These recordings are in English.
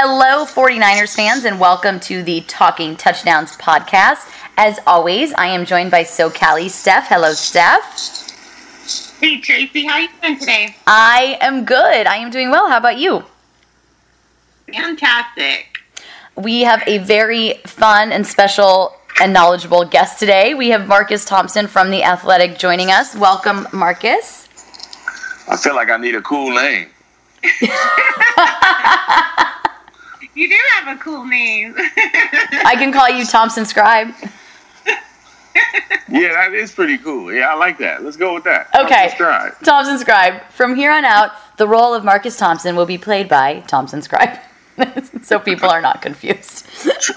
Hello, 49ers fans, and welcome to the Talking Touchdowns podcast. As always, I am joined by SoCali Steph. Hello, Steph. Hey, Tracy, how are you doing today? I am good. I am doing well. How about you? Fantastic. We have a very fun and special and knowledgeable guest today. We have Marcus Thompson from The Athletic joining us. Welcome, Marcus. I feel like I need a cool name. You do have a cool name. I can call you Thompson Scribe. Yeah, that is pretty cool. Yeah, I like that. Let's go with that. Okay. Subscribe. Thompson Scribe. From here on out, the role of Marcus Thompson will be played by Thompson Scribe. so people are not confused.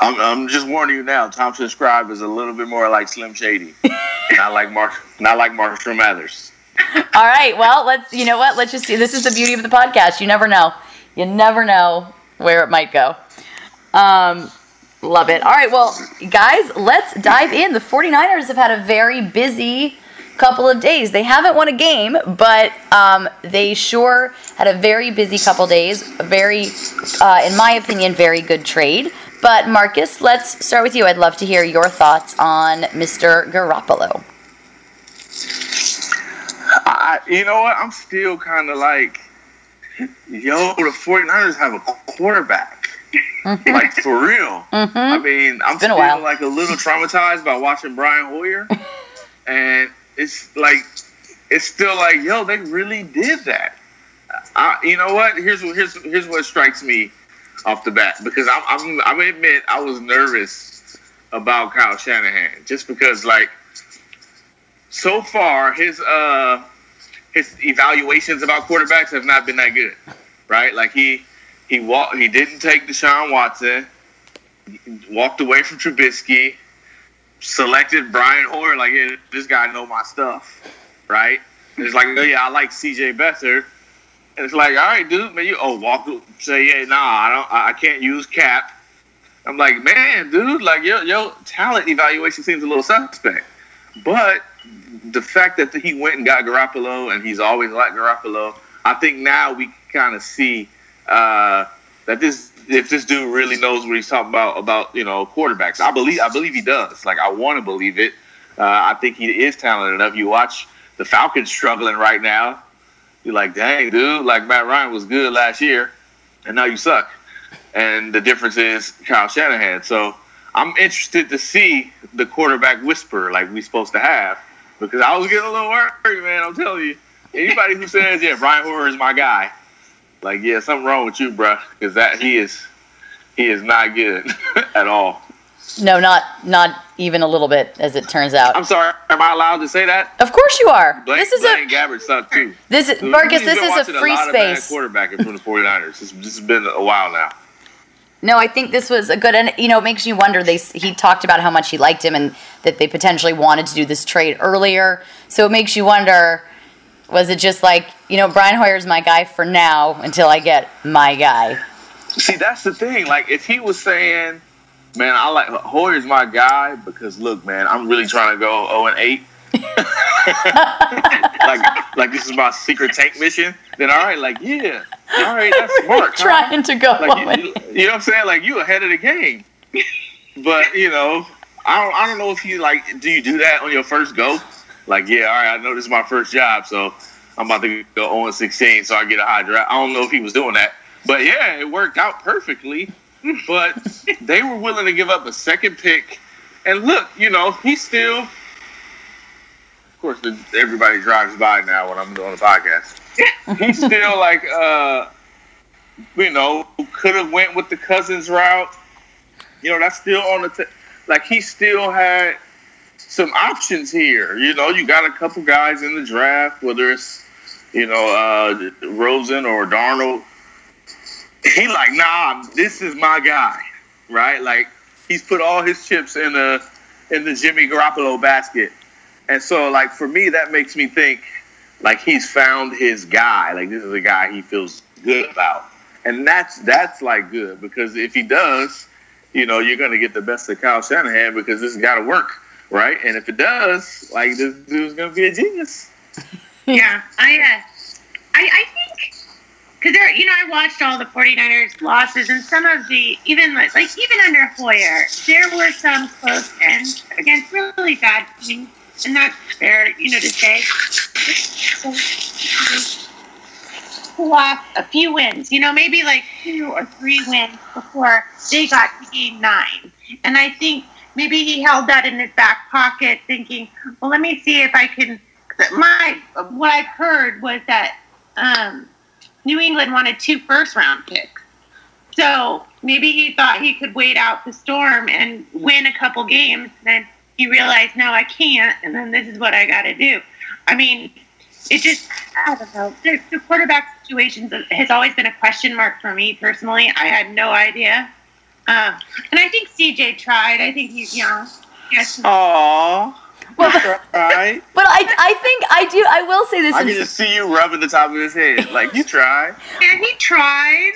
I'm, I'm just warning you now. Thompson Scribe is a little bit more like Slim Shady, not like Mark, not like Marshall Mathers. All right. Well, let's. You know what? Let's just see. This is the beauty of the podcast. You never know. You never know where it might go. Um, love it. All right. Well, guys, let's dive in. The 49ers have had a very busy couple of days. They haven't won a game, but um, they sure had a very busy couple days. A very, uh, in my opinion, very good trade. But Marcus, let's start with you. I'd love to hear your thoughts on Mr. Garoppolo. I, you know what? I'm still kind of like, yo, the 49ers have a quarterback. like, for real. I mean, I'm still like a little traumatized by watching Brian Hoyer. and it's like, it's still like, yo, they really did that. I, you know what? Here's what here's here's what strikes me off the bat because I'm I'm I'm admit I was nervous about Kyle Shanahan just because like so far his uh his evaluations about quarterbacks have not been that good, right? Like he he walked he didn't take Deshaun Watson, walked away from Trubisky, selected Brian Hoyer like yeah, this guy know my stuff, right? And it's like oh yeah I like C.J. Beathard. And it's like, all right, dude, man, you oh walk say, yeah, nah, I don't, I can't use Kap. I'm like, man, dude, like your your talent evaluation seems a little suspect. But the fact that he went and got Garoppolo and he's always liked Garoppolo, I think now we kind of see uh, that this if this dude really knows what he's talking about about you know quarterbacks. I believe I believe he does. Like I want to believe it. Uh, I think he is talented enough. You watch the Falcons struggling right now. You're like, dang, dude, like Matt Ryan was good last year, and now you suck. And the difference is Kyle Shanahan. So I'm interested to see the quarterback whisper like we're supposed to have because I was getting a little worried, man. I'm telling you. Anybody who says, yeah, Brian Hoyer is my guy, like, yeah, something wrong with you, bro, because that he is he is not good at all. No, not not even a little bit, as it turns out. I'm sorry. Am I allowed to say that? Of course you are. This is Blaine a Gabbert sucked too. this is Marcus. This is a free lot of bad space. quarterbacking from the 49ers. This, this has been a while now. No, I think this was a good, and you know, it makes you wonder. They he talked about how much he liked him, and that they potentially wanted to do this trade earlier. So it makes you wonder: was it just like you know, Brian Hoyer's my guy for now until I get my guy? See, that's the thing. Like, if he was saying, "Man, I like Hoyer's my guy," because look, man, I'm really trying to go 0 and 8. like, like this is my secret tank mission. Then all right, like yeah, all right, that's smart. huh? Trying to go. Like, you, you- know what I'm saying? Like you ahead of the game. But you know, I don't, I don't know if you like. Do you do that on your first go? Like, yeah, all right, I know this is my first job, so I'm about to go 0 and 16, so I get a high draft. I don't know if he was doing that, but yeah, it worked out perfectly. But they were willing to give up a second pick, and look, you know, he still. Course, everybody drives by now when I'm doing the podcast. He's still like, uh, you know, could have went with the Cousins route. You know, that's still on the t- like he still had some options here. You know, you got a couple guys in the draft, whether it's you know uh, Rosen or Darnold. He like, nah, this is my guy, right? Like he's put all his chips in the in the Jimmy Garoppolo basket, and so like for me, that makes me think like he's found his guy. Like this is a guy he feels good about, and that's that's like good because if he does, you know, you're gonna get the best of Kyle Shanahan because this has got to work, right? And if it does, like this dude's gonna be a genius. yeah, I, uh, I, I think because there, you know, I watched all the 49ers losses and some of the, even like, like even under Hoyer, there were some close ends against really bad teams. And that's fair, you know, to say. Lost a few wins, you know, maybe like two or three wins before they got to game nine. And I think maybe he held that in his back pocket, thinking, well, let me see if I can. My what I've heard was that um, New England wanted two first round picks. So maybe he thought he could wait out the storm and win a couple games. Then he realize, no, I can't. And then this is what I got to do. I mean, it just, I don't know. The, the quarterback situations has always been a question mark for me personally. I had no idea. Um, and I think CJ tried. I think he's young. Yes. Aww. Well, right. But I, I think I do. I will say this. I in- can just see you rubbing the top of his head. Like, you tried. And he tried.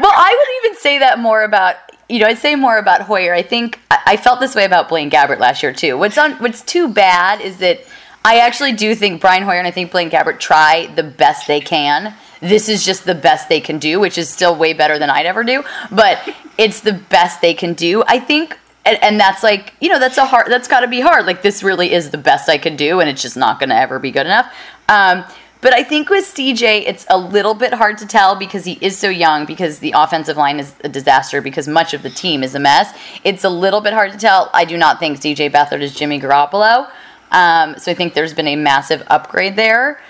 well, I would even say that more about you know I'd say more about Hoyer. I think I, felt this way about Blaine Gabbert last year too. What's on what's too bad is that I actually do think Brian Hoyer and I think Blaine Gabbert try the best they can. This is just the best they can do, which is still way better than I'd ever do. But it's the best they can do. I think and, and that's like you know that's a hard that's got to be hard like this really is the best i can do and it's just not going to ever be good enough um, but i think with cj it's a little bit hard to tell because he is so young because the offensive line is a disaster because much of the team is a mess. It's a little bit hard to tell. I do not think cj beathard is jimmy garoppolo. Um, so i think there's been a massive upgrade there.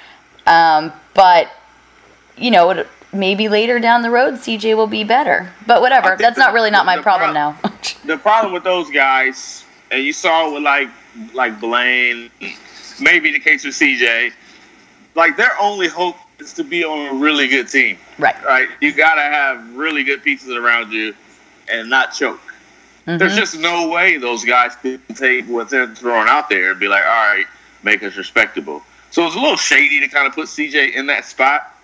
Um, but you know it- maybe later down the road cj will be better. But whatever. That's the- not really not my problem prob- now. the problem with those guys, and you saw it with like like Blaine, maybe the case with CJ, like their only hope is to be on a really good team. right Right? You gotta have really good pieces around you and not choke. There's Mhm. just no way those guys can take what they're throwing out there and be like, all right, make us respectable. So it's a little shady to kind of put CJ in that spot,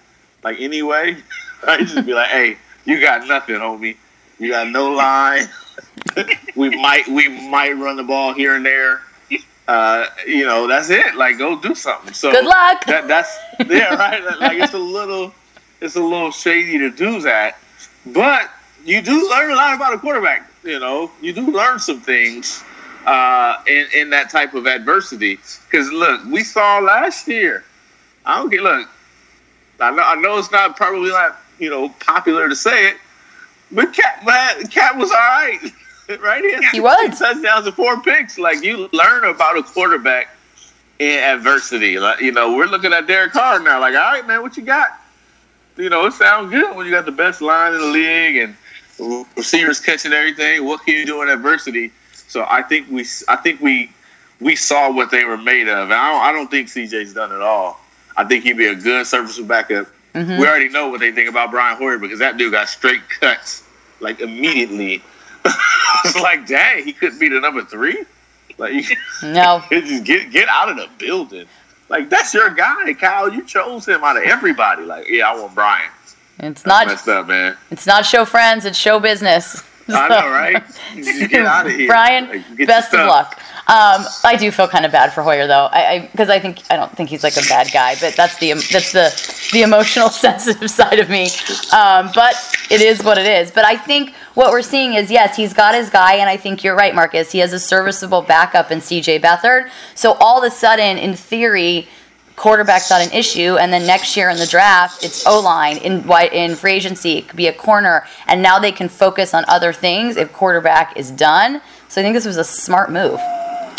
like anyway. I Just be like, hey, you got nothing, homie. You got no line. we might we might run the ball here and there. Uh, you know, that's it. Like, go do something. So Good luck. That, that's yeah, right. Like, it's a little, it's a little shady to do that, but you do learn a lot about a quarterback. You know, you do learn some things uh, in in that type of adversity. Because look, we saw last year. I don't get look. I know, I know it's not probably not you know popular to say it, but Cat Cat was all right, right? He two was. touchdowns and four picks. Like you learn about a quarterback in adversity. Like you know, we're looking at Derek Carr now. Like, all right, man, what you got? You know, it sounds good when you got the best line in the league and receivers catching everything. What can you do in adversity? So I think we, I think we, we saw what they were made of. And I don't, I don't think CJ's done at all. I think he'd be a good serviceable backup. Mhm. We already know what they think about Brian Hoyer because that dude got straight cuts like immediately. it's like, dang, he couldn't be the number three. Like, no just get get out of the building. Like that's your guy, Kyle. You chose him out of everybody. Like, yeah, I want Brian. it's That's not messed up, man. It's not show friends, it's show business. I know, right? Get out of here, Brian, Like, best of luck. Um, I do feel kind of bad for Hoyer though, I because I, think I don't think he's like a bad guy, but that's the that's the the emotional sensitive side of me. Um, but it is what it is. But I think what we're seeing is yes, he's got his guy, and I think you're right, Marcus. He has a serviceable backup in C.J. Beathard. So all of a sudden, in theory, quarterback's not an issue, and then next year in the draft, it's O line in in free agency, it could be a corner, and now they can focus on other things if quarterback is done. So I think this was a smart move,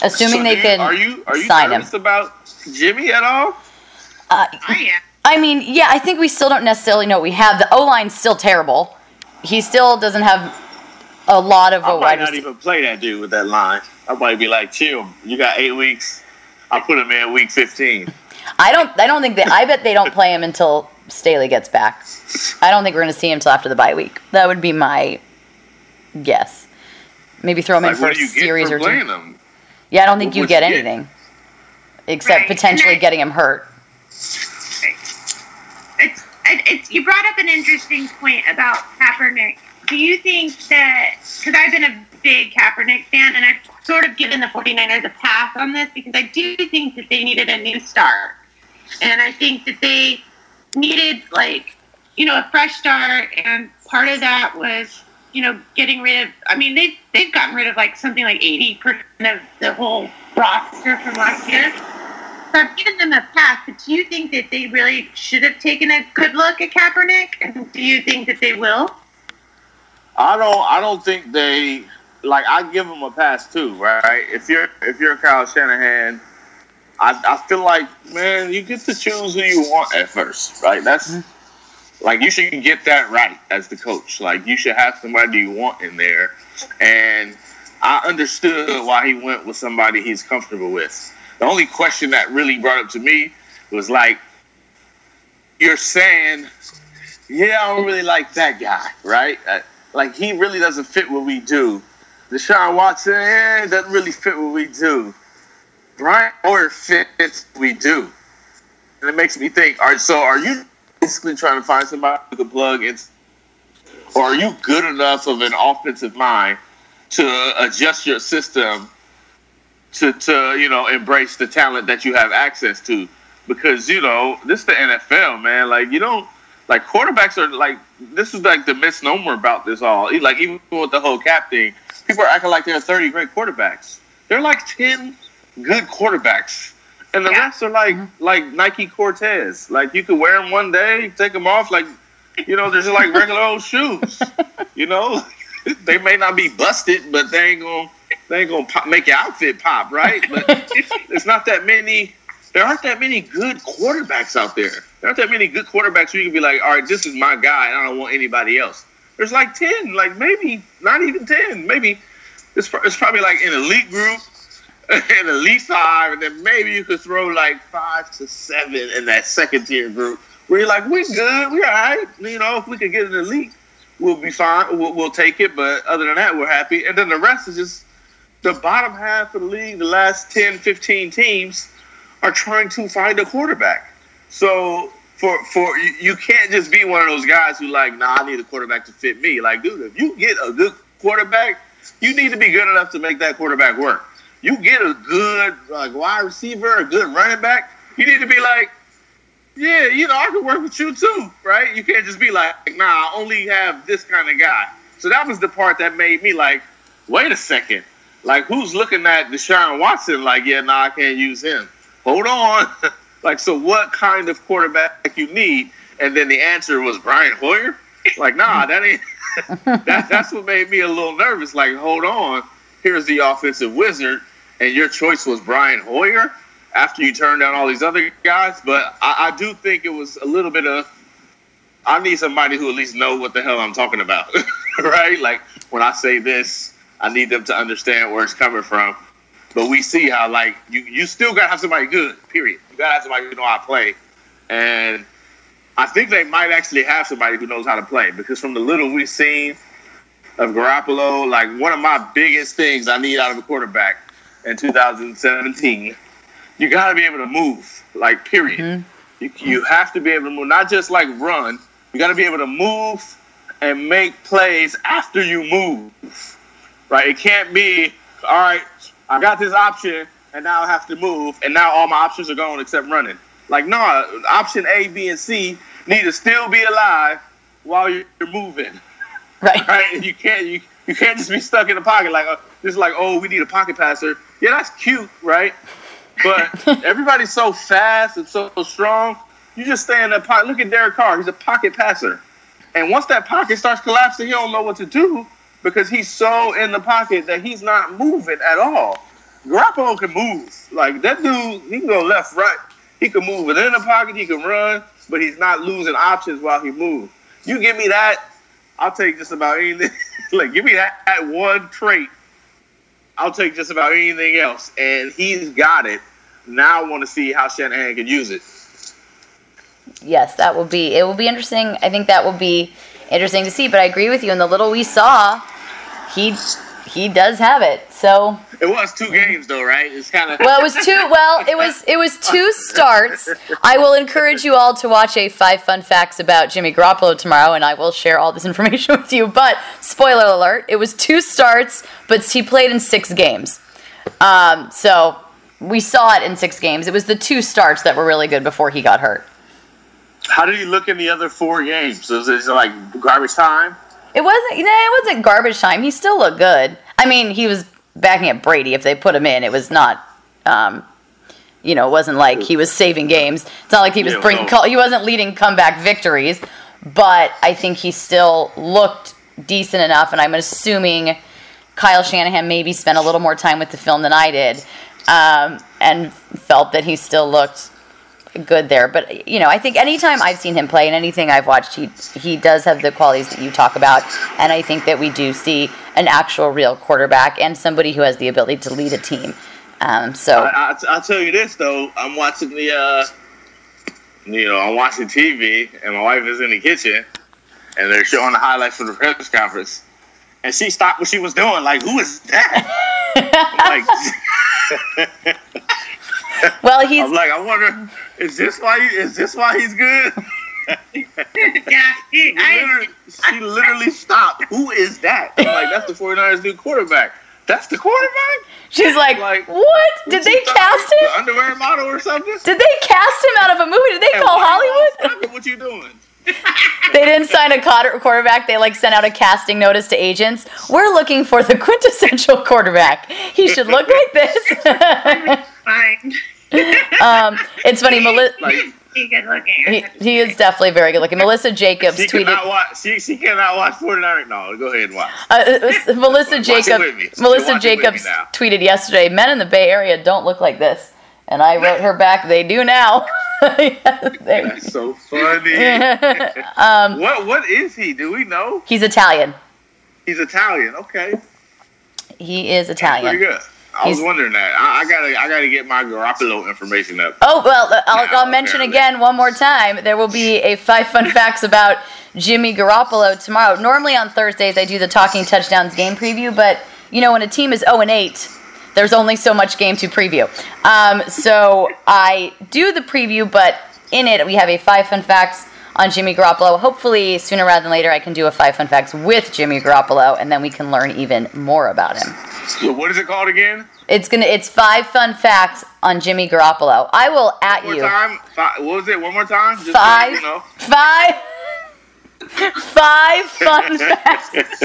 assuming So they do you- could Are you are you sign him. nervous about Jimmy at all? Uh, I am. I mean, yeah, I think we still don't necessarily know what we have. The O line's still terrible. He still doesn't have a lot of I wide not even play that dude with that line. I might be like, chill. You got eight weeks. I'll put him in week fifteen. I don't. I don't think that. I bet they don't play him until Staley gets back. I don't think we're going to see him until after the bye week. That would be my guess. Maybe throw him in for a you get series or two. him? Yeah, I don't think you What'd get you get? anything except Right. potentially getting him hurt. It's, you brought up an interesting point about Kaepernick. Do you think that because I've been a big Kaepernick fan and I've sort of given the 49ers a pass on this because I do think that they needed a new start. And I think that they needed like you know, a fresh start, and part of that was, you know, getting rid of. I mean, they've they've gotten rid of like something like eighty percent of the whole roster from last year. So I've given them a pass, but do you think that they really should have taken a good look at Kaepernick? And do you think that they will? I don't. I don't think they like. I give them a pass too, right? If you're if you're Kyle Shanahan, I I feel like man, you get to choose who you want at first, right? That's mm-hmm. like you should get that right as the coach. Like you should have somebody you want in there, and I understood why he went with somebody he's comfortable with. The only question that really brought up to me was like, you're saying, yeah, I don't really like that guy, right? Uh, like he really doesn't fit what we do. Deshaun Watson, eh, doesn't really fit what we do. Brian Hoyer fits what we do. And it makes me think, all right, so are you basically trying to find somebody to plug in? Or are you good enough of an offensive mind to adjust your system to, to you know, embrace the talent that you have access to? Because, you know, this is the NFL, man. Like, you don't, like, quarterbacks are like, this is like the misnomer about this all. Like, even with the whole Kap thing, people are acting like there are 30 great quarterbacks. They're like 10 good quarterbacks. And the Yeah. rest are like mm-hmm. like Nike Cortez. Like you could wear them one day, take them off. Like you know, they're just like regular old shoes. You know, they may not be busted, but they ain't gonna they ain't gonna pop, make your outfit pop, right? But it's not that many. There aren't that many good quarterbacks out there. There aren't that many good quarterbacks where you can be like, all right, this is my guy, and I don't want anybody else. There's like ten, like maybe not even ten, maybe it's, it's probably like an elite group, an elite five, and then maybe you could throw like five to seven in that second tier group where you're like, "We're good, we all right. You know, if we could get an elite, we'll be fine. We'll, we'll take it. But other than that, we're happy. And then the rest is just the bottom half of the league, the last 10, 15 teams are trying to find a quarterback. So for for you, you can't just be one of those guys who like, nah, I need a quarterback to fit me. Like, dude, if you get a good quarterback, you need to be good enough to make that quarterback work. You get a good like wide receiver, a good running back, you need to be like, yeah, you know, I can work with you too, right? You can't just be like, nah, I only have this kind of guy. So that was the part that made me like, wait a second. Like, who's looking at Deshaun Watson like, yeah, nah, I can't use him? Hold on. like, so what kind of quarterback you need? And then the answer was Brian Hoyer. Like, nah, that ain't. that, that's what made me a little nervous. Like, hold on. Here's the offensive wizard, and your choice was Brian Hoyer after you turned down all these other guys. But I, I do think it was a little bit of. I need somebody who at least know what the hell I'm talking about, right? Like when I say this, I need them to understand where it's coming from. But we see how like you you still gotta have somebody good. Period. You gotta have somebody who know how to play, and I think they might actually have somebody who knows how to play because from the little we've seen of Garoppolo, like one of my biggest things I need out of a quarterback in 2017, you got to be able to move. Like period. You, you have to be able to move, not just like run. You got to be able to move and make plays after you move. Right? It can't be all right. I got this option, and now I have to move, and now all my options are gone except running. Like no, option A, B, and C need to still be alive while you're moving Right. right? And you can't you, you can't just be stuck in the pocket like uh, just like oh we need a pocket passer. Yeah, that's cute, right? But everybody's so fast and so strong. You just stay in that pocket. Look at Derek Carr; he's a pocket passer, and once that pocket starts collapsing, he don't know what to do because he's so in the pocket that he's not moving at all. Garoppolo can move like that dude. He can go left, right. He can move within the pocket. He can run, but he's not losing options while he moves. You give me that, I'll take just about anything. like, give me that, that one trait. I'll take just about anything else. And he's got it. Now I want to see how Shanahan can use it. Yes, that will be. It will be interesting. I think that will be interesting to see. But I agree with you. In the little we saw, he he does have it. So It was two games, though, right? It's kind of. well, it was two. Well, it was it was two starts. I will encourage you all to watch a five fun facts about Jimmy Garoppolo tomorrow, and I will share all this information with you. But spoiler alert: it was two starts, but he played in six games. Um, so we saw it in six games. It was the two starts that were really good before he got hurt. How did he look in the other four games? Was it like garbage time? It wasn't. You know, it wasn't garbage time. He still looked good. I mean, he was backing up Brady. If they put him in, it was not. Um, you know, it wasn't like he was saving games. It's not like he was Yeah, bringing. no. He wasn't leading comeback victories, but I think he still looked decent enough. And I'm assuming Kyle Shanahan maybe spent a little more time with the film than I did, um, and felt that he still looked good there. But you know, I think anytime I've seen him play and anything I've watched, he he does have the qualities that you talk about, and I think that we do see an actual real quarterback and somebody who has the ability to lead a team. Um, so I, I, I'll tell you this though, I'm watching the, uh, you know, I'm watching TV, and my wife is in the kitchen, and they're showing the highlights from the press conference, and she stopped what she was doing. Like, who is that? like, well, he's I'm like, I wonder, is this why? Is this why he's good? yeah, he, I, literally, she literally stopped. Who is that? I'm like, that's the 49ers new quarterback. That's the quarterback? she's like, like, what? Did they cast The him? underwear model or something? Did they cast him out of a movie? Did they Hey, call why you all Hollywood? stopping What you doing? They didn't sign a quarterback. They like sent out a casting notice to agents. We're looking for the quintessential quarterback. He should look like this. Fine. um, it's funny. Melissa. Like, He good looking. he, he is definitely very good looking. Melissa Jacobs she tweeted. cannot watch. She, she cannot watch 49ers. No, go ahead and watch. Uh, uh, Melissa Watch Jacobs. me. Melissa Watch me Jacobs tweeted yesterday. Men in the Bay Area don't look like this, and I wrote her back. They do now. They- That's so funny. um, what What is he? Do we know? he's Italian. He's Italian. Okay, He is pretty Italian. good. I was wondering that. I, I gotta I gotta get my Garoppolo information up. Oh well, uh, I'll, Now, I'll mention apparently. again one more time. There will be a five fun facts about Jimmy Garoppolo tomorrow. Normally on Thursdays I do the Talking Touchdowns game preview, but you know when a team is zero and eight, there's only so much game to preview. Um, so I do the preview, but in it we have a five fun facts on Jimmy Garoppolo. Hopefully sooner rather than later I can do a five fun facts with Jimmy Garoppolo, and then we can learn even more about him. So what is it called again? It's gonna it's five fun facts on Jimmy Garoppolo. I will at One you. time. Five, what was it? One more time. Just so Five, you know. five, five fun facts.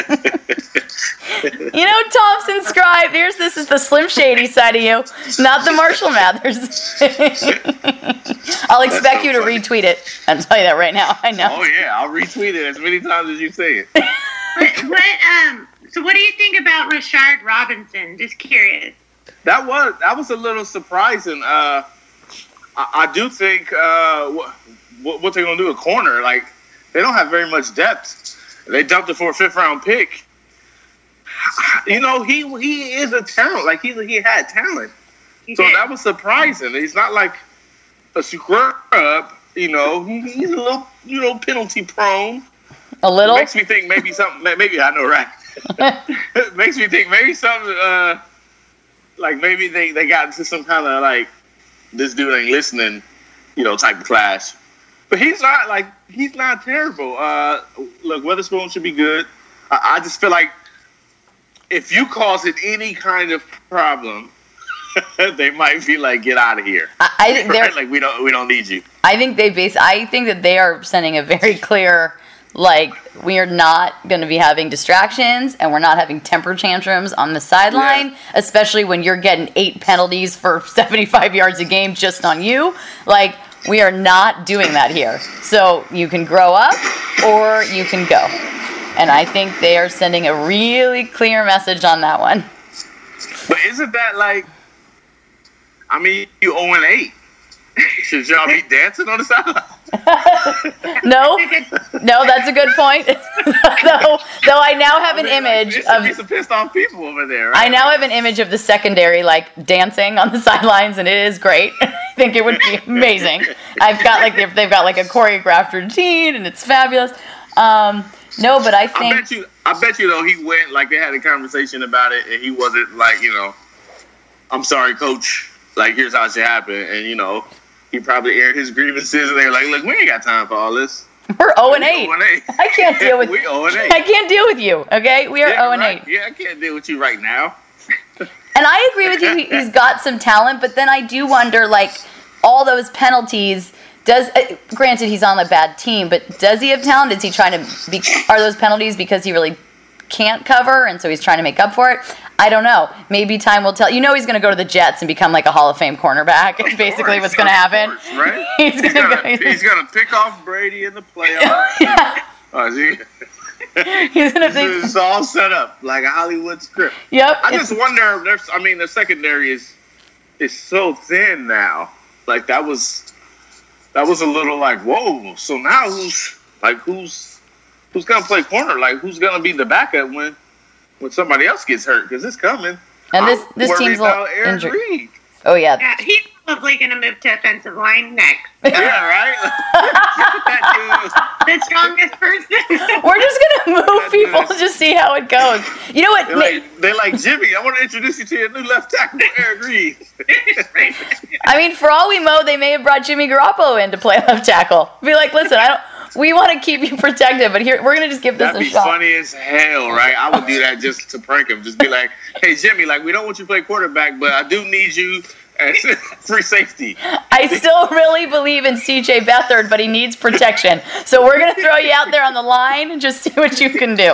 You know, Thompson Scribe. Here's this is the Slim Shady side of you, not the Marshall Mathers. I'll expect so you to funny. retweet it. I'm telling you that right now. I know. oh yeah, I'll retweet it as many times as you say it. What, what, um, so what do you think about Rashard Robinson? Just curious. That was that was a little surprising. Uh, I, I do think uh, what, what what they're gonna do a corner like they don't have very much depth. They dumped it for a fifth round pick. You know he he is a talent. Like he he had talent. You So did. that was surprising. He's not like a scrub. You know he, he's a little you know penalty prone. A little. Makes me think maybe something. Maybe I know right. it makes me think maybe something. Uh, like maybe they they got into some kind of like this dude ain't listening, you know, type of clash. But he's not like he's not terrible. Uh, look, Witherspoon should be good. I, I just feel like if you cause it any kind of problem, they might be like, get out of here. I, think they're. Right? Like we don't we don't need you. I think they base. I think that they are sending a very clear, like we are not going to be having distractions and we're not having temper tantrums on the sideline, Yeah. especially when you're getting eight penalties for 75 yards a game just on you. Like we are not doing that here. So you can grow up or you can go. And I think they are sending a really clear message on that one. But isn't that like? I mean, you zero and eight. Should y'all be dancing on the sideline? No, no, that's a good point. though, though I now have an I mean, like, image should of be some pissed off people over there. Right? I now have an image of the secondary like dancing on the sidelines, and it is great. I think it would be amazing. I've got like they've, they've got like a choreographed routine, and it's fabulous. Um, no, but I I think bet you. I bet you though he went like they had a conversation about it, and he wasn't like you know, I'm sorry, coach. Like here's how it should happen, and you know, he probably aired his grievances, and they're like, look, we ain't got time for all this. we're zero and eight. 0 and eight. I can't deal with we 0 and eight. I can't deal with you. Okay, we are Yeah, zero and right. eight. Yeah, I can't deal with you right now. And I agree with you. he- He's got some talent, but then I do wonder, like, all those penalties. does uh, granted he's on a bad team, but does he have talent? Is he trying to be? Are those penalties because he really can't cover, and so he's trying to make up for it? I don't know. Maybe time will tell. You know, he's going to go to the Jets and become like a Hall of Fame cornerback. It's basically what's going to happen. Course, right? He's he's, gonna gonna, go- he's gonna pick off Brady in the playoffs. yeah, Oh, he's going to this think. is all set up like a Hollywood script. Yep. I just wonder. If there's, I mean, the secondary is is so thin now. Like that was that was a little like whoa. So now who's like who's who's gonna play corner? Like who's gonna be the backup when when somebody else gets hurt? Because it's coming. And this- I'm this team's a little about Aaron injured. Reid. oh yeah. Yeah, he's probably going to move to offensive line next. Yeah, right. The strongest person. We're just going to move people just see how it goes. You know what? dude, they like they like Jimmy. I want to introduce you to your new left tackle, Eric Reid. I mean, for all we know, they may have brought Jimmy Garoppolo in to play left tackle. Be like, listen, I don't. We want to keep you protected, but here we're gonna just give this That'd a be shot. funny as hell, right? I would do that just to prank him. Just be like, "Hey, Jimmy, like we don't want you to play quarterback, but I do need you as free safety." I still really believe in CJ Beathard, but he needs protection. So we're gonna throw you out there on the line and just see what you can do.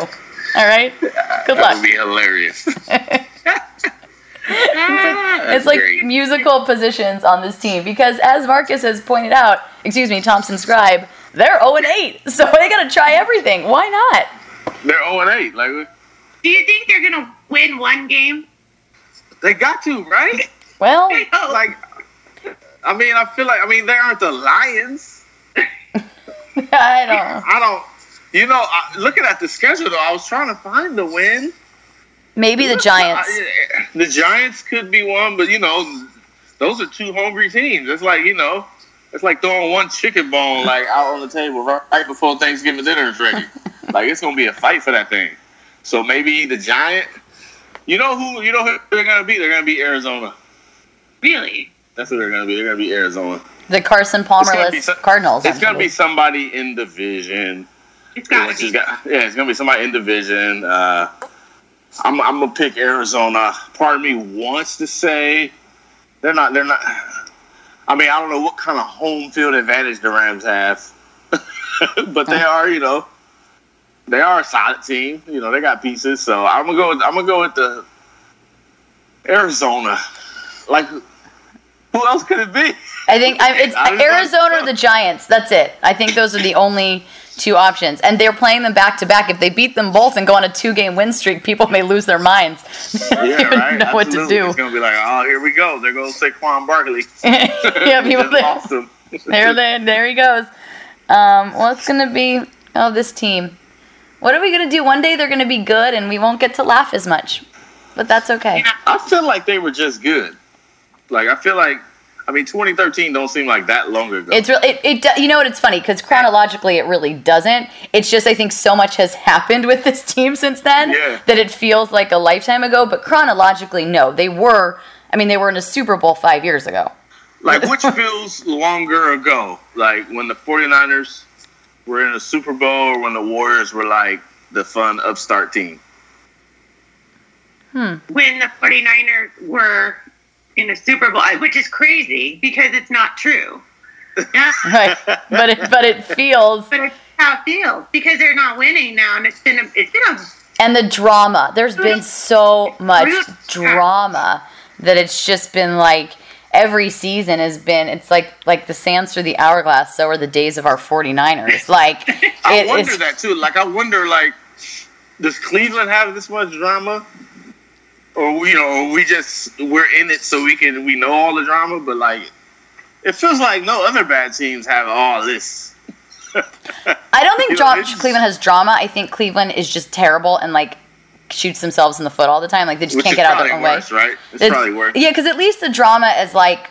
All right. Good That would luck. be hilarious. It's like great. musical positions on this team because, as Marcus has pointed out, excuse me, Thompson Scribe, they're 0 and 8, so they gotta try everything. Why not? They're zero and eight. Like Do you think they're going to win one game? they got to, right? Well. Like, I mean, I feel like I mean they aren't the Lions. I don't. I don't. You know, I, looking at the schedule though, I was trying to find the win. Maybe the Giants. The Giants could be one, but you know, those are two hungry teams. It's like you know, it's like throwing one chicken bone like out on the table right, right before Thanksgiving dinner is ready. like it's gonna be a fight for that thing. So maybe the Giant. You know who? You know who they're gonna be? They're gonna be Arizona. Really? That's what they're gonna be. They're gonna be Arizona. The Carson It's gonna Palmerless some- Cardinals. It's gonna be somebody in division. It's got to be. got- yeah, it's gonna be somebody in division. Uh, I'm I'm gonna pick Arizona. Part of me wants to say they're not. They're not. I mean, I don't know what kind of home field advantage the Rams have, but they are. You know, they are a solid team. You know, they got pieces. So I'm gonna go. With, I'm gonna go with the Arizona. Like, who else could it be? I think I, it's I Arizona or the Giants. That's it. I think those are the only two options, and they're playing them back to back. If they beat them both and go on a two-game win streak, people may lose their minds. They don't Yeah, even right. know what to do. It's gonna be like, oh, here we go. There goes Saquon Barkley. yeah, people there, there, there, there he goes. Um, well, it's gonna be oh this team. What are we gonna do? One day they're gonna be good, and we won't get to laugh as much, but that's okay. Yeah. I feel like they were just good. Like I feel like, I mean, 2013 don't seem like that long ago. It's really, it, it, you know what, it's funny because chronologically it really doesn't. It's just, I think so much has happened with this team since then Yeah. that it feels like a lifetime ago. But chronologically, no, they were, I mean, they were in a Super Bowl five years ago. like which feels longer ago? Like when the 49ers were in a Super Bowl, or when the Warriors were like the fun upstart team. Hmm. When the 49ers were in a Super Bowl, which is crazy because it's not true. Yeah, Right. but, it, but it feels, but it's how it feels because they're not winning now, and it's been a, it's been a and the drama, there's been so much drama that it's just been like, every season has been it's like like the sands through the hourglass so are the days of our 49ers like I it wonder is that too. Like I wonder, like, does Cleveland have this much drama, or you know, we just we're in it so we can we know all the drama, but like, it feels like no other bad teams have all this. I don't think know, Cleveland has drama. I think Cleveland is just terrible and like shoots themselves in the foot all the time. Like they just can't get out of their own way. right? It's, It's- probably worse. Yeah, because at least the drama is like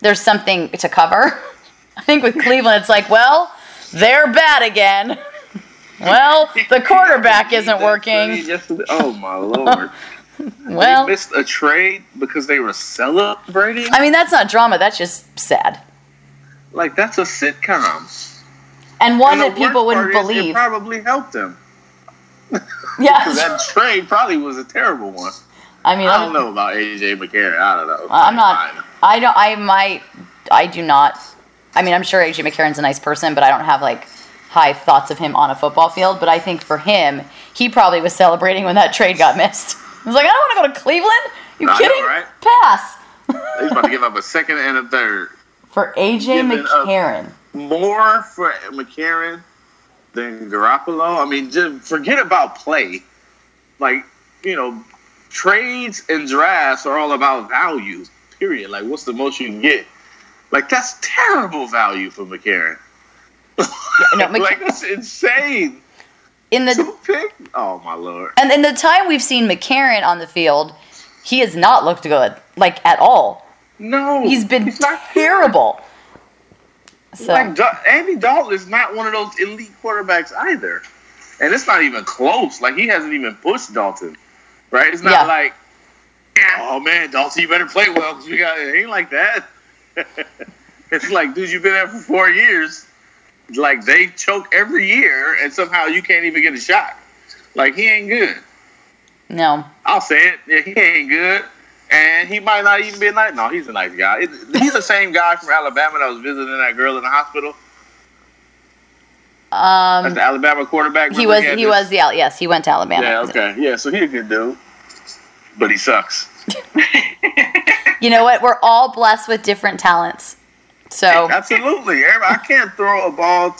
there's something to cover. I think with Cleveland, it's like, well, they're bad again. well, the quarterback isn't working. Oh my lord! Well, they missed a trade because they were celebrating. I mean that's not drama. That's just sad Like that's a sitcom. and one And that people wouldn't believe. Probably helped them. Yeah, that trade probably was a terrible one. I mean, I don't know about AJ McCarron. I don't know. I'm not. I don't. I might. I do not I mean, I'm sure AJ McCarron's a nice person, but I don't have like high thoughts of him on a football field. But I think for him, he probably was celebrating when that trade got missed. He was like, I don't want to go to Cleveland. You I know, kidding? right? Pass. He's about to give up a second and a third. For AJ Giving. McCarron. More for McCarron than Garoppolo. I mean, just forget about play. Like, you know, trades and drafts are all about value, period. Like, what's the most you can get? Like, that's terrible value for McCarron. no, Mc- like, that's insane. In the pick? Oh, my lord. and in the time we've seen McCarron on the field, he has not looked good, like at all. No. He's been not terrible. So Like Andy Dalton is not one of those elite quarterbacks either, and it's not even close. Like he hasn't even pushed Dalton, right? It's not Yeah. like, oh man, Dalton, you better play well because we got it. Ain't like that. it's like, dude, you've been there for four years. Like they choke every year, and somehow you can't even get a shot. Like he ain't good. no, I'll say it. Yeah, he ain't good. And he might not even be a nice. No, he's a nice guy. It- He's the same guy from Alabama that was visiting that girl in the hospital. That's um, the Alabama quarterback. he was he was the yes he went to Alabama. Yeah, okay. Yeah, so he a good dude. But he sucks. You know what? We're all blessed with different talents. So Absolutely. I can't throw a ball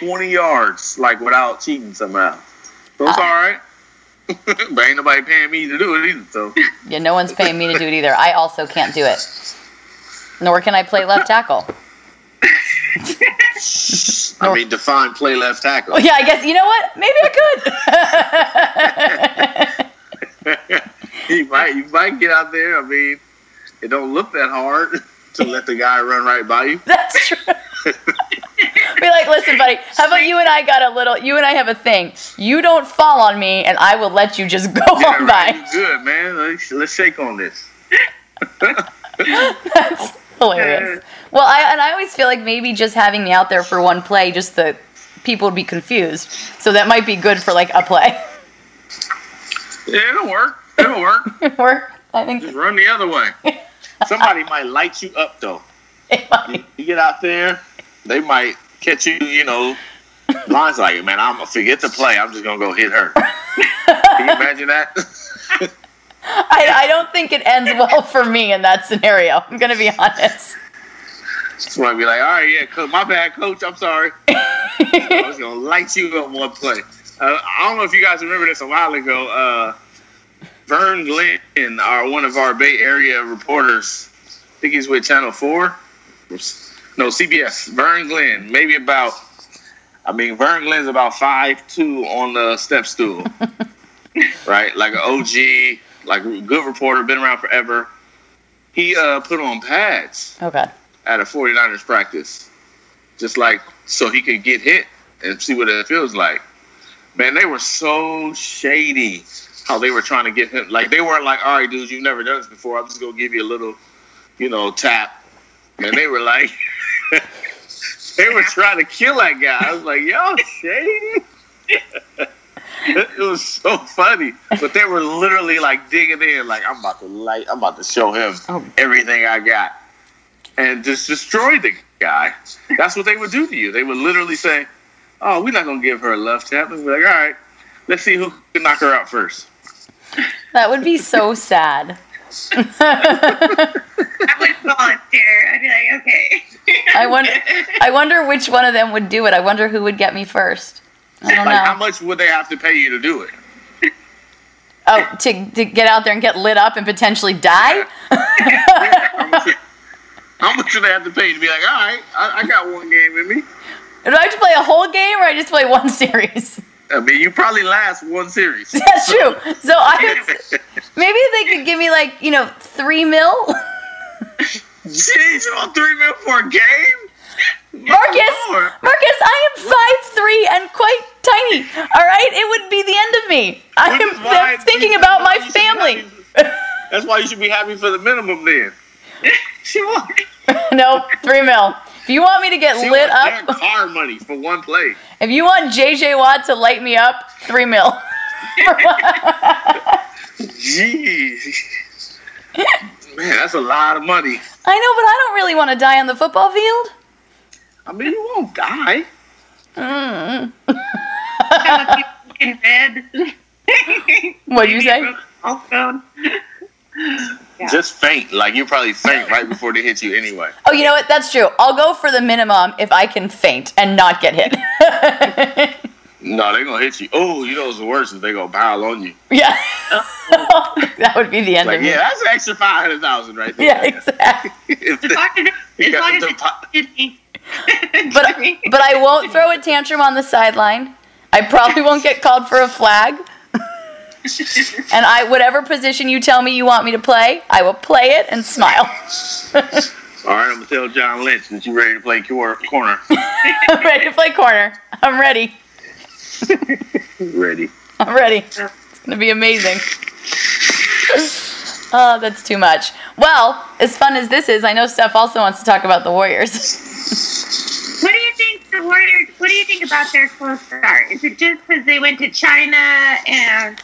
20 yards like without cheating somehow. So it's Uh, all right. but ain't nobody paying me to do it either. So yeah, no one's paying me to do it either. I also can't do it. Nor can I play left tackle. I mean, define play left tackle. Oh, yeah, I guess you know what? Maybe I could. you might you might get out there. I mean, it don't look that hard to let the guy run right by you. That's true. Be like, listen, buddy. How about you and I got a little? You and I have a thing. You don't fall on me, and I will let you just go Yeah, on right. by. Good man. Let's, let's shake on this. That's hilarious. Well, I and I always feel like maybe just having me out there for one play, just the people would be confused. So that might be good for like a play. Yeah, it'll work. It'll work. it'll work. I think Just run the other way. Somebody might light you up though. might. You get out there, they might catch you. You know, lines like, man, I'm gonna forget to play. I'm just gonna go hit her. Can you imagine that? I, I don't think it ends well for me in that scenario. I'm gonna be honest. Somebody be like, all right, yeah, coach, my bad, coach. I'm sorry. I was gonna light you up one play. Uh, I don't know if you guys remember this a while ago. Uh, Vern Glenn, our one of our Bay Area reporters, I think he's with Channel Four. No, CBS. Vern Glenn, maybe about. I mean, Vern Glenn's about five two on the step stool, right? Like an OG, like a good reporter, been around forever. He uh, put on pads Okay. at a 49ers practice, just like so he could get hit and see what it feels like. Man, they were so shady how they were trying to get him. Like they weren't like, all right, dudes, you've never done this before. I'm just gonna give you a little, you know, tap. And they were like, they were trying to kill that guy. I was like, y'all shady. it was so funny, but they were literally like digging in, like I'm about to light, I'm about to show him Oh. everything I got and just destroy the guy. That's what they would do to you. They would literally say, "Oh, we're not gonna give her a left tap." And be like, "All right, let's see who can knock her out first. That would be so sad. I would volunteer. I'd be like, okay. I wonder. I wonder which one of them would do it. I wonder who would get me first. I don't Like, how much would they have to pay you to do it? Oh, to to get out there and get lit up and potentially die. How much, how much do they have to pay to be like, "All right, I, I got one game in me." Do I have to play a whole game or I just play one series? I mean, you probably last one series. That's true. So I would maybe they could give me like you know three mil. Jeez, you want three mil for a game? Marcus, Lord. Marcus, I am five three and quite tiny. All right, it would be the end of me. I Which am thinking about my you should be family. happy- That's why you should be happy for the minimum then. No, three mil. If you want me to get she lit up, car money for one play. if you want JJ Watt to light me up, three mil. Jeez. Man, that's a lot of money. I know, but I don't really want to die on the football field. I mean, you won't die. Mm. Some of you in red. What'd you say? A broken collarbone. Yeah. Just faint. Like you probably faint right before they hit you anyway. Oh, you know what? That's true. I'll go for the minimum if I can faint and not get hit. No, they're gonna hit you. Oh, you know what's the worst is they gonna pile on you. yeah. that would be the end Like, of me. yeah, that's an extra five hundred thousand right there. Yeah, exactly. If As the- long as it- you as got long the it's. But but I won't throw a tantrum on the sideline. I probably won't get called for a flag. And I whatever position you tell me you want me to play, I will play it and smile. All right, I'm gonna tell John Lynch that you're ready to play corner. I'm ready to play corner. I'm ready. ready. I'm ready. It's gonna be amazing. Oh, that's too much. Well, as fun as this is, I know Steph also wants to talk about the Warriors. What do you think the Warriors? What do you think about their slow start? Is it just because they went to China and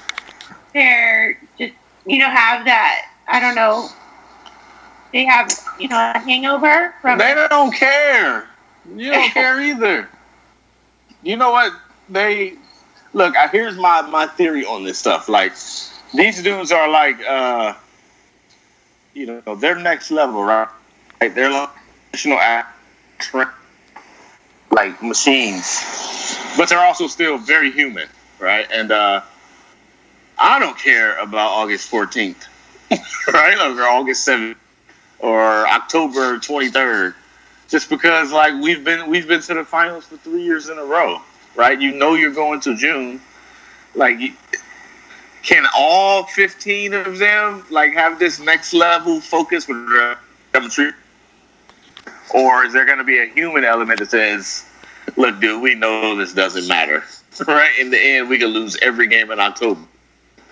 they're just you know have that? I don't know. They have you know a hangover from. They don't care. You don't care either. You know what? They look. I- Here's my my theory on this stuff. Like these dudes are like, uh, you know, they're next level, right? Like they're like professional act- like machines, but they're also still very human, right? And uh, I don't care about August 14th, right? Or August 7th or October 23rd just because like we've been we've been to the finals for three years in a row, right? You know you're going to June. Like, can all 15 of them like have this next level focus with chemistry, or is there going to be a human element that says, "Look, dude, we know this doesn't matter, right? In the end, we can lose every game in October.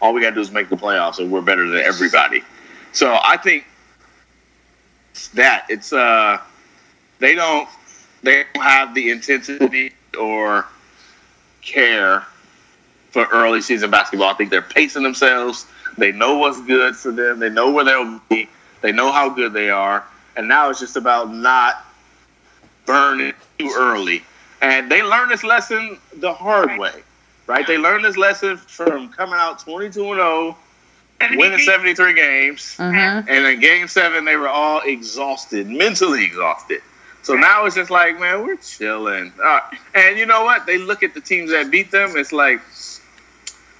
All we got to do is make the playoffs, and we're better than everybody." So I think that it's uh they don't they don't have the intensity or care for early season basketball. I think they're pacing themselves. They know what's good for them. They know where they'll be. They know how good they are. And now it's just about not burning too early. And they learned this lesson the hard way, right? They learned this lesson from coming out 22 and 0, winning 73 games. hmm And in game seven, they were all exhausted, mentally exhausted. So now it's just like, man, we're chilling. Uh, and you know what? They look at the teams that beat them. It's like,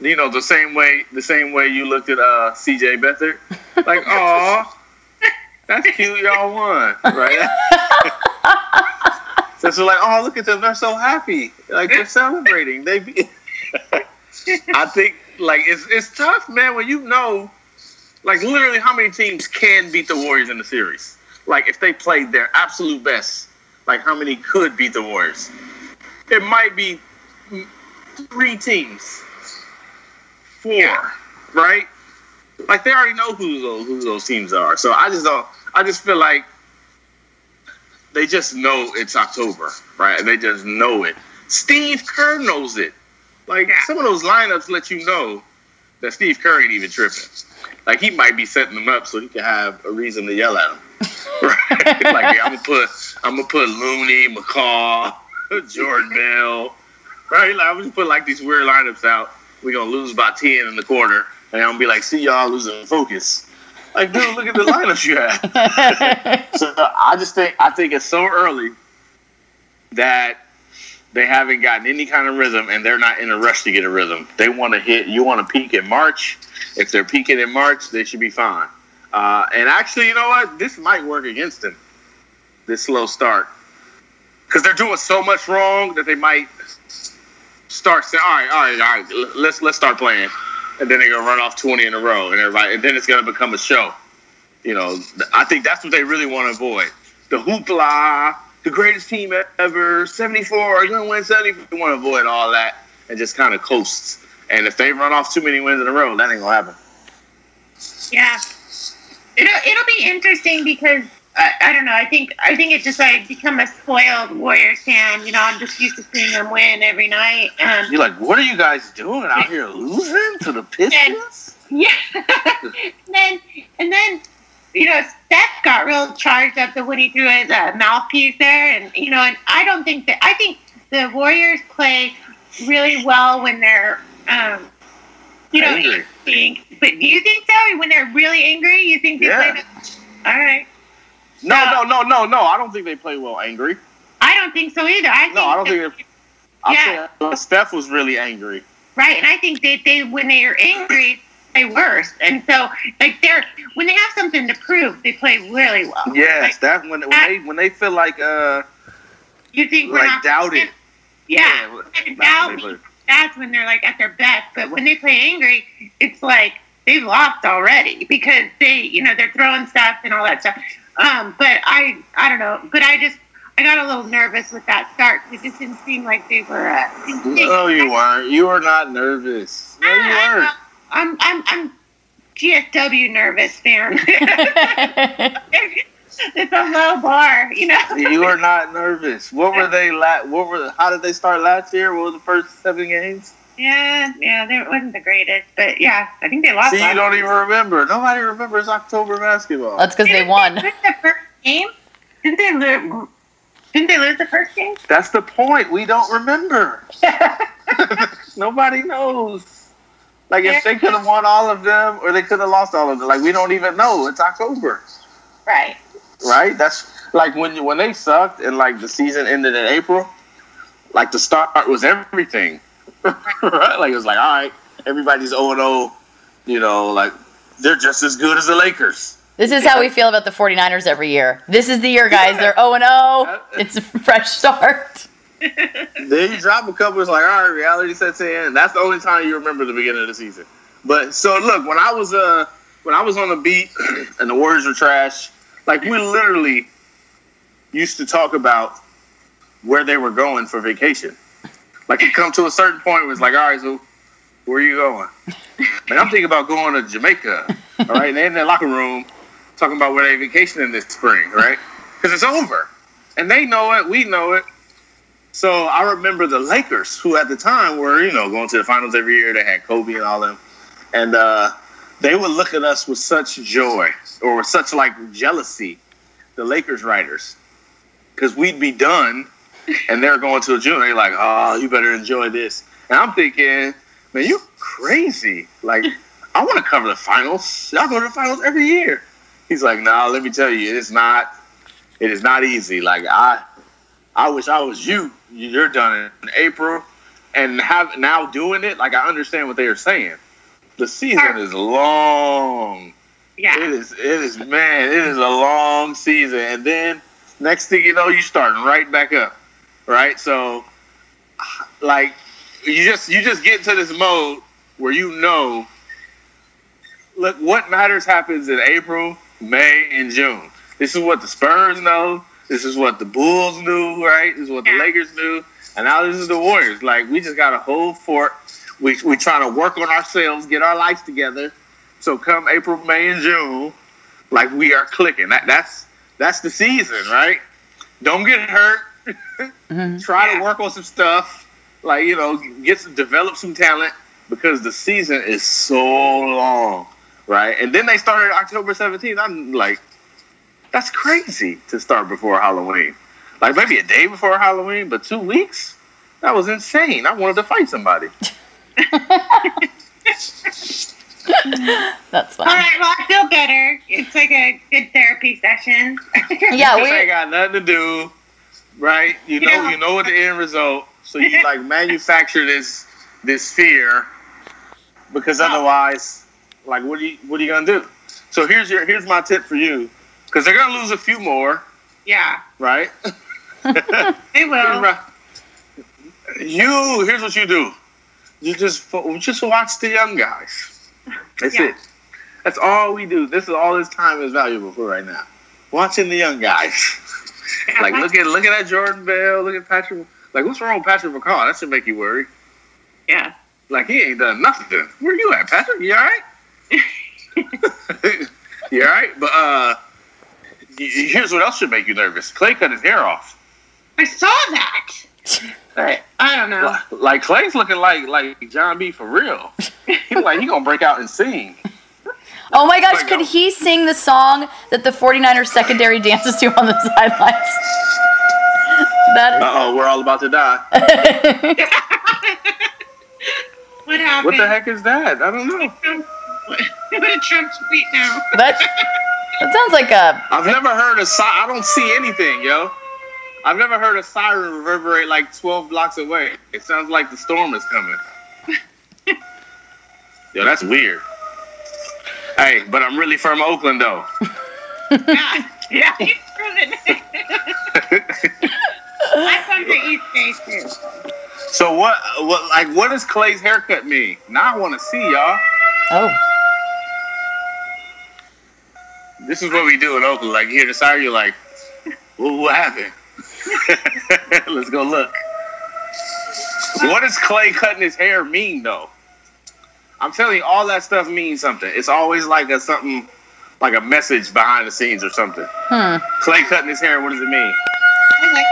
you know, the same way the same way you looked at uh, C.J. Beathard. Like, oh, that's cute. Y'all won, right? so it's like, oh, look at them. They're so happy. Like they're celebrating. They. Be- I think like it's it's tough, man. When you know like literally how many teams can beat the Warriors in the series? Like if they played their absolute best, like how many could beat the Warriors? It might be three teams, four, Yeah. right? Like they already know who those who those teams are. So I just don't. I just feel like they just know it's October, right? They just know it. Steve Kerr knows it. Like Yeah. some of those lineups let you know that Steve Kerr ain't even tripping. Like he might be setting them up so he can have a reason to yell at them. right? Like yeah, I'm gonna put I'm gonna put Looney, McCaw, Jordan Bell. Right? Like I'm gonna put like these weird lineups out. We're gonna lose by ten in the quarter, and I'm gonna be like, see y'all losing focus. Like, dude, look at the lineups you have. So I just think I think it's so early that they haven't gotten any kind of rhythm, and they're not in a rush to get a rhythm. They want to hit. You want to peak in March. If they're peaking in March, they should be fine. Uh, and actually, you know what? This might work against them. This slow start, because they're doing so much wrong that they might start saying, "All right, all right, all right, let's let's start playing," and then they're gonna run off twenty in a row, and everybody, and then it's gonna become a show. You know, I think that's what they really want to avoid. The hoopla, the greatest team ever, 74, you're going to win 70. They want to avoid all that and just kind of coast. And if they run off too many wins in a row, that ain't going to happen. Yeah, it'll it'll be interesting because I, I don't know. I think I think it's just like become a spoiled Warriors fan. You know, I'm just used to seeing them win every night, and You're like, what are you guys doing out here losing to the Pistons? yeah. and then and then you know, Steph got real charged up when he threw his uh, mouthpiece there, and you know, and I don't think that I think the Warriors play really well when they're, um, you know, Angry. angry. But do you think so? When they're really angry, you think they Yeah. play? The, all right. No, No. no, no, no, no. I don't think they play well angry. I don't think so either. I think No, I don't think they. I'm Yeah. saying Steph was really angry. Right, and I think that they when they are angry, they worse. And so, like they're when they have something to prove, they play really well. Yeah, Like, Steph when, when they when they feel like uh you think like doubted. Yeah, Yeah, that's doubt when they me. play. That's when they're like at their best. But when they play angry, it's like they've lost already because they, you know, they're throwing stuff and all that stuff. Um, but I, I don't know. But I just, I got a little nervous with that start. It just didn't seem like they were. Uh, No, you weren't. You were not nervous. No, you I- weren't. I'm, I'm, I'm GSW nervous fan. it's a low bar, you know. You were not nervous. What were they? La- what were? How did they start last year? What were the first seven games? Yeah, yeah, they wasn't the greatest, but yeah, I think they lost. See, you don't week. even remember. Nobody remembers October basketball. That's because they won. lose the first game? Didn't they lose? Didn't they lose the first game? That's the point. We don't remember. Nobody knows. Like if they could have won all of them, or they could have lost all of them. Like we don't even know. It's October, right. right? That's like when when they sucked and like the season ended in April. Like the start was everything, right? Like it was like all right, everybody's zero and zero. You know, like they're just as good as the Lakers. This is how we feel about the 49ers every year. This is the year, guys. They're 0 and 0. It's a fresh start. Then you drop a couple, it's like, all right, reality sets in. That's the only time you remember the beginning of the season. But so look, when I was uh when I was on the beat and the Warriors were trash, like we literally used to talk about where they were going for vacation. Like it come to a certain point where it's like, all right, so where are you going? Man, I'm thinking about going to Jamaica. All right, and they in their locker room talking about where they vacationing this spring, right? Because it's over. And they know it, we know it. So I remember the Lakers, who at the time were, you know, going to the finals every year. They had Kobe and all of them. And uh, they would look at us with such joy or with such like jealousy, the Lakers writers. Because we'd be done and they're going to a junior. They're like, oh, you better enjoy this. And I'm thinking, man, you crazy. Like, I want to cover the finals. Y'all go to the finals every year. He's like, nah, let me tell you, it's not, it is not easy. Like, I, I wish I was you. You're done in April, and have now doing it. Like I understand what they are saying. The season is long. Yeah. is. It is. Man, it is a long season, and then next thing you know, you starting right back up. Right. So, like, you just you just get into this mode where you know. Look, what matters happens in April, May, and June. This is what the Spurs know. This is what the Bulls knew, right? This is what the Yeah. Lakers knew, and now this is the Warriors. Like we just got to hold fort. We we trying to work on ourselves, get our lives together. So come April, May, and June, like we are clicking. That that's that's the season, right? Don't get hurt. Mhm. Try Yeah. to work on some stuff, like you know, get some develop some talent because the season is so long, right? And then they started October seventeenth. I'm like, that's crazy to start before Halloween. Like maybe a day before Halloween, but two weeks? That was insane. I wanted to fight somebody. That's All fine. right. Well, I feel better. It's like a good therapy session. Yeah, we ain't got nothing to do, right? You know, Yeah. you know what the end result. So you like manufacture this this fear because otherwise, like, what are you what are you gonna do? So here's your here's my tip for you because they're gonna lose a few more, yeah. right? They will. You here's what you do. You just just watch the young guys. That's Yeah. it. That's all we do. This is all this time is valuable for right now. Watching the young guys. like look at look at that Jordan Bell. Look at Patrick. Like what's wrong with Patrick McCaw? That should make you worry. Yeah. Like he ain't done nothing. Where you at, Patrick? You all right? you all right? But uh, here's what else should make you nervous. Clay cut his hair off. I saw that. But I don't know. Like- Like Clay's looking like like Jon B for real. He like he gonna break out and sing. Oh my gosh, Like, could he sing the song that the 49ers secondary dances to on the sidelines? That Uh oh, we're all about to die. What happened? What the heck is that? I don't know. What a Trump tweet now? that, that sounds like a. I've never heard a si- I don't see anything, yo. I've never heard a siren reverberate like 12 blocks away. It sounds like the storm is coming. yo, that's weird. Hey, but I'm really from Oakland, though. yeah, yeah, he's proven it. I'm from the East Bay too. So what? What? Like, what does Clay's haircut mean? Now I want to see y'all. Oh. This is what we do in Oakland. Like, you hear the siren, you're like, well, what happened? Let's go look. What does Clay cutting his hair mean, though? I'm telling you, all that stuff means something. It's always like a something, like a message behind the scenes or something. Hmm. Clay cutting his hair, what does it mean? I like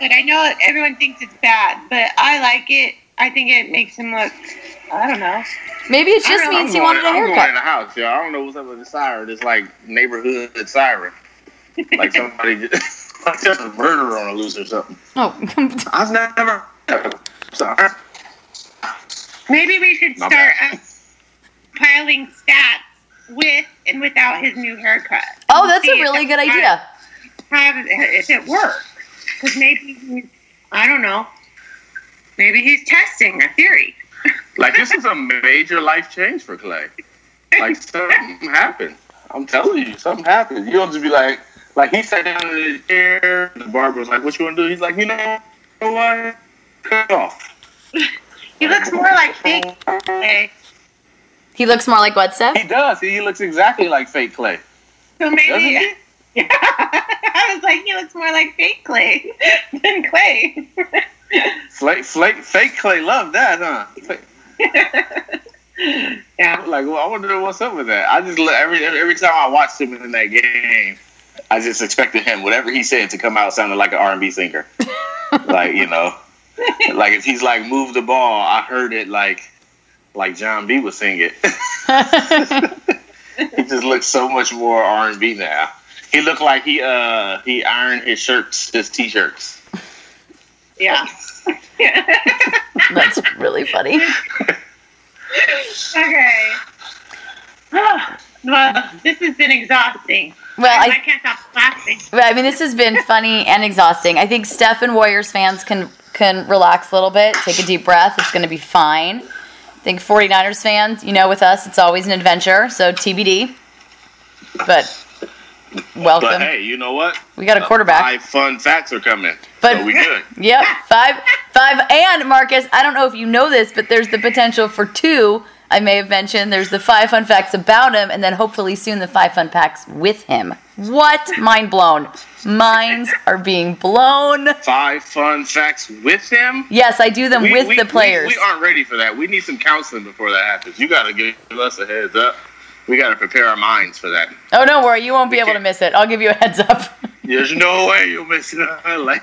but I know everyone thinks it's bad, but I like it. I think it makes him look. I don't know. Maybe it just I don't means he I'm wanted a going, I'm going in haircut. the house, yo. I don't know what's up with the siren. It's like neighborhood siren. Like somebody just, like there's a murderer on a loose or something. Oh. I've never. Sorry. Maybe we should My start uh, piling stats with and without his new haircut. Oh, that's a really good that- idea. Have, if it works, because maybe he's. I don't know. Maybe he's testing a theory. Like this is a major life change for Clay. Like something happened. I'm telling you, something happened. You don't just be like, like he sat down in his chair. The barber was like, "What you want to do?" He's like, "You know what? Cut off." He looks more like fake. Clay. He looks more like what, Steph? He does. He looks exactly like fake Clay. So Doesn't maybe. he? Yeah. I was like, he looks more like fake Clay than Clay. Flake, flake, fake Clay love that, huh? Yeah. Like, well, I wonder what's up with that. I just let- every every time I watched him in that game, I just expected him, whatever he said, to come out sounding like an R and B singer. like you know, like if he's like move the ball, I heard it like like Jon B was singing. he just looks so much more R and B now. He looked like he uh he ironed his shirts, his t-shirts. Yeah. That's really funny. okay. well, this has been exhausting. Well, I, I, can't stop laughing. Well, I mean, this has been funny and exhausting. I think Steph and Warriors fans can can relax a little bit, take a deep breath. It's going to be fine. I think 49ers fans, you know, with us, it's always an adventure. So TBD. But welcome. But hey, you know what? we got a uh, quarterback. Five fun facts are coming. But- so we good. Yep, five, five, and Marcus. I don't know if you know this, but there's the potential for two. I may have mentioned there's the five fun facts about him, and then hopefully soon the five fun facts with him. What? Mind blown. Minds are being blown. Five fun facts with him. Yes, I do them We- with we- the players. We, we aren't ready for that. We need some counseling before that happens. You got to give us a heads up. We got to prepare our minds for that. oh, don't worry, you won't be able to miss it. I'll give you a heads up. There's no way you'll miss it. Like,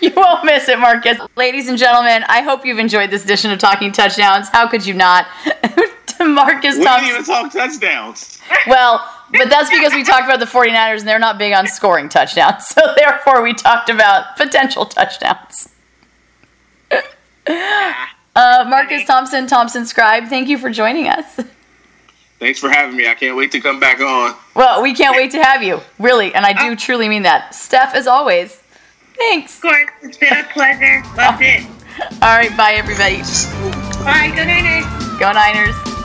you won't miss it, Marcus. Ladies and gentlemen, I hope you've enjoyed this edition of Talking Touchdowns. How could you not? to Marcus we didn't Thompson. even talk touchdowns. Well, but that's because we talked about the 49ers and they're not big on scoring touchdowns. So therefore, we talked about potential touchdowns. Uh, Marcus Thompson, Thompson Scribe, thank you for joining us. Thanks for having me. I can't wait to come back on. Well, we can't wait to have you, really, and I do uh, truly mean that. Steph, as always, thanks. Of course, it's been a pleasure. Loved it. All right, bye, everybody. Bye. Good Niners. Go Niners.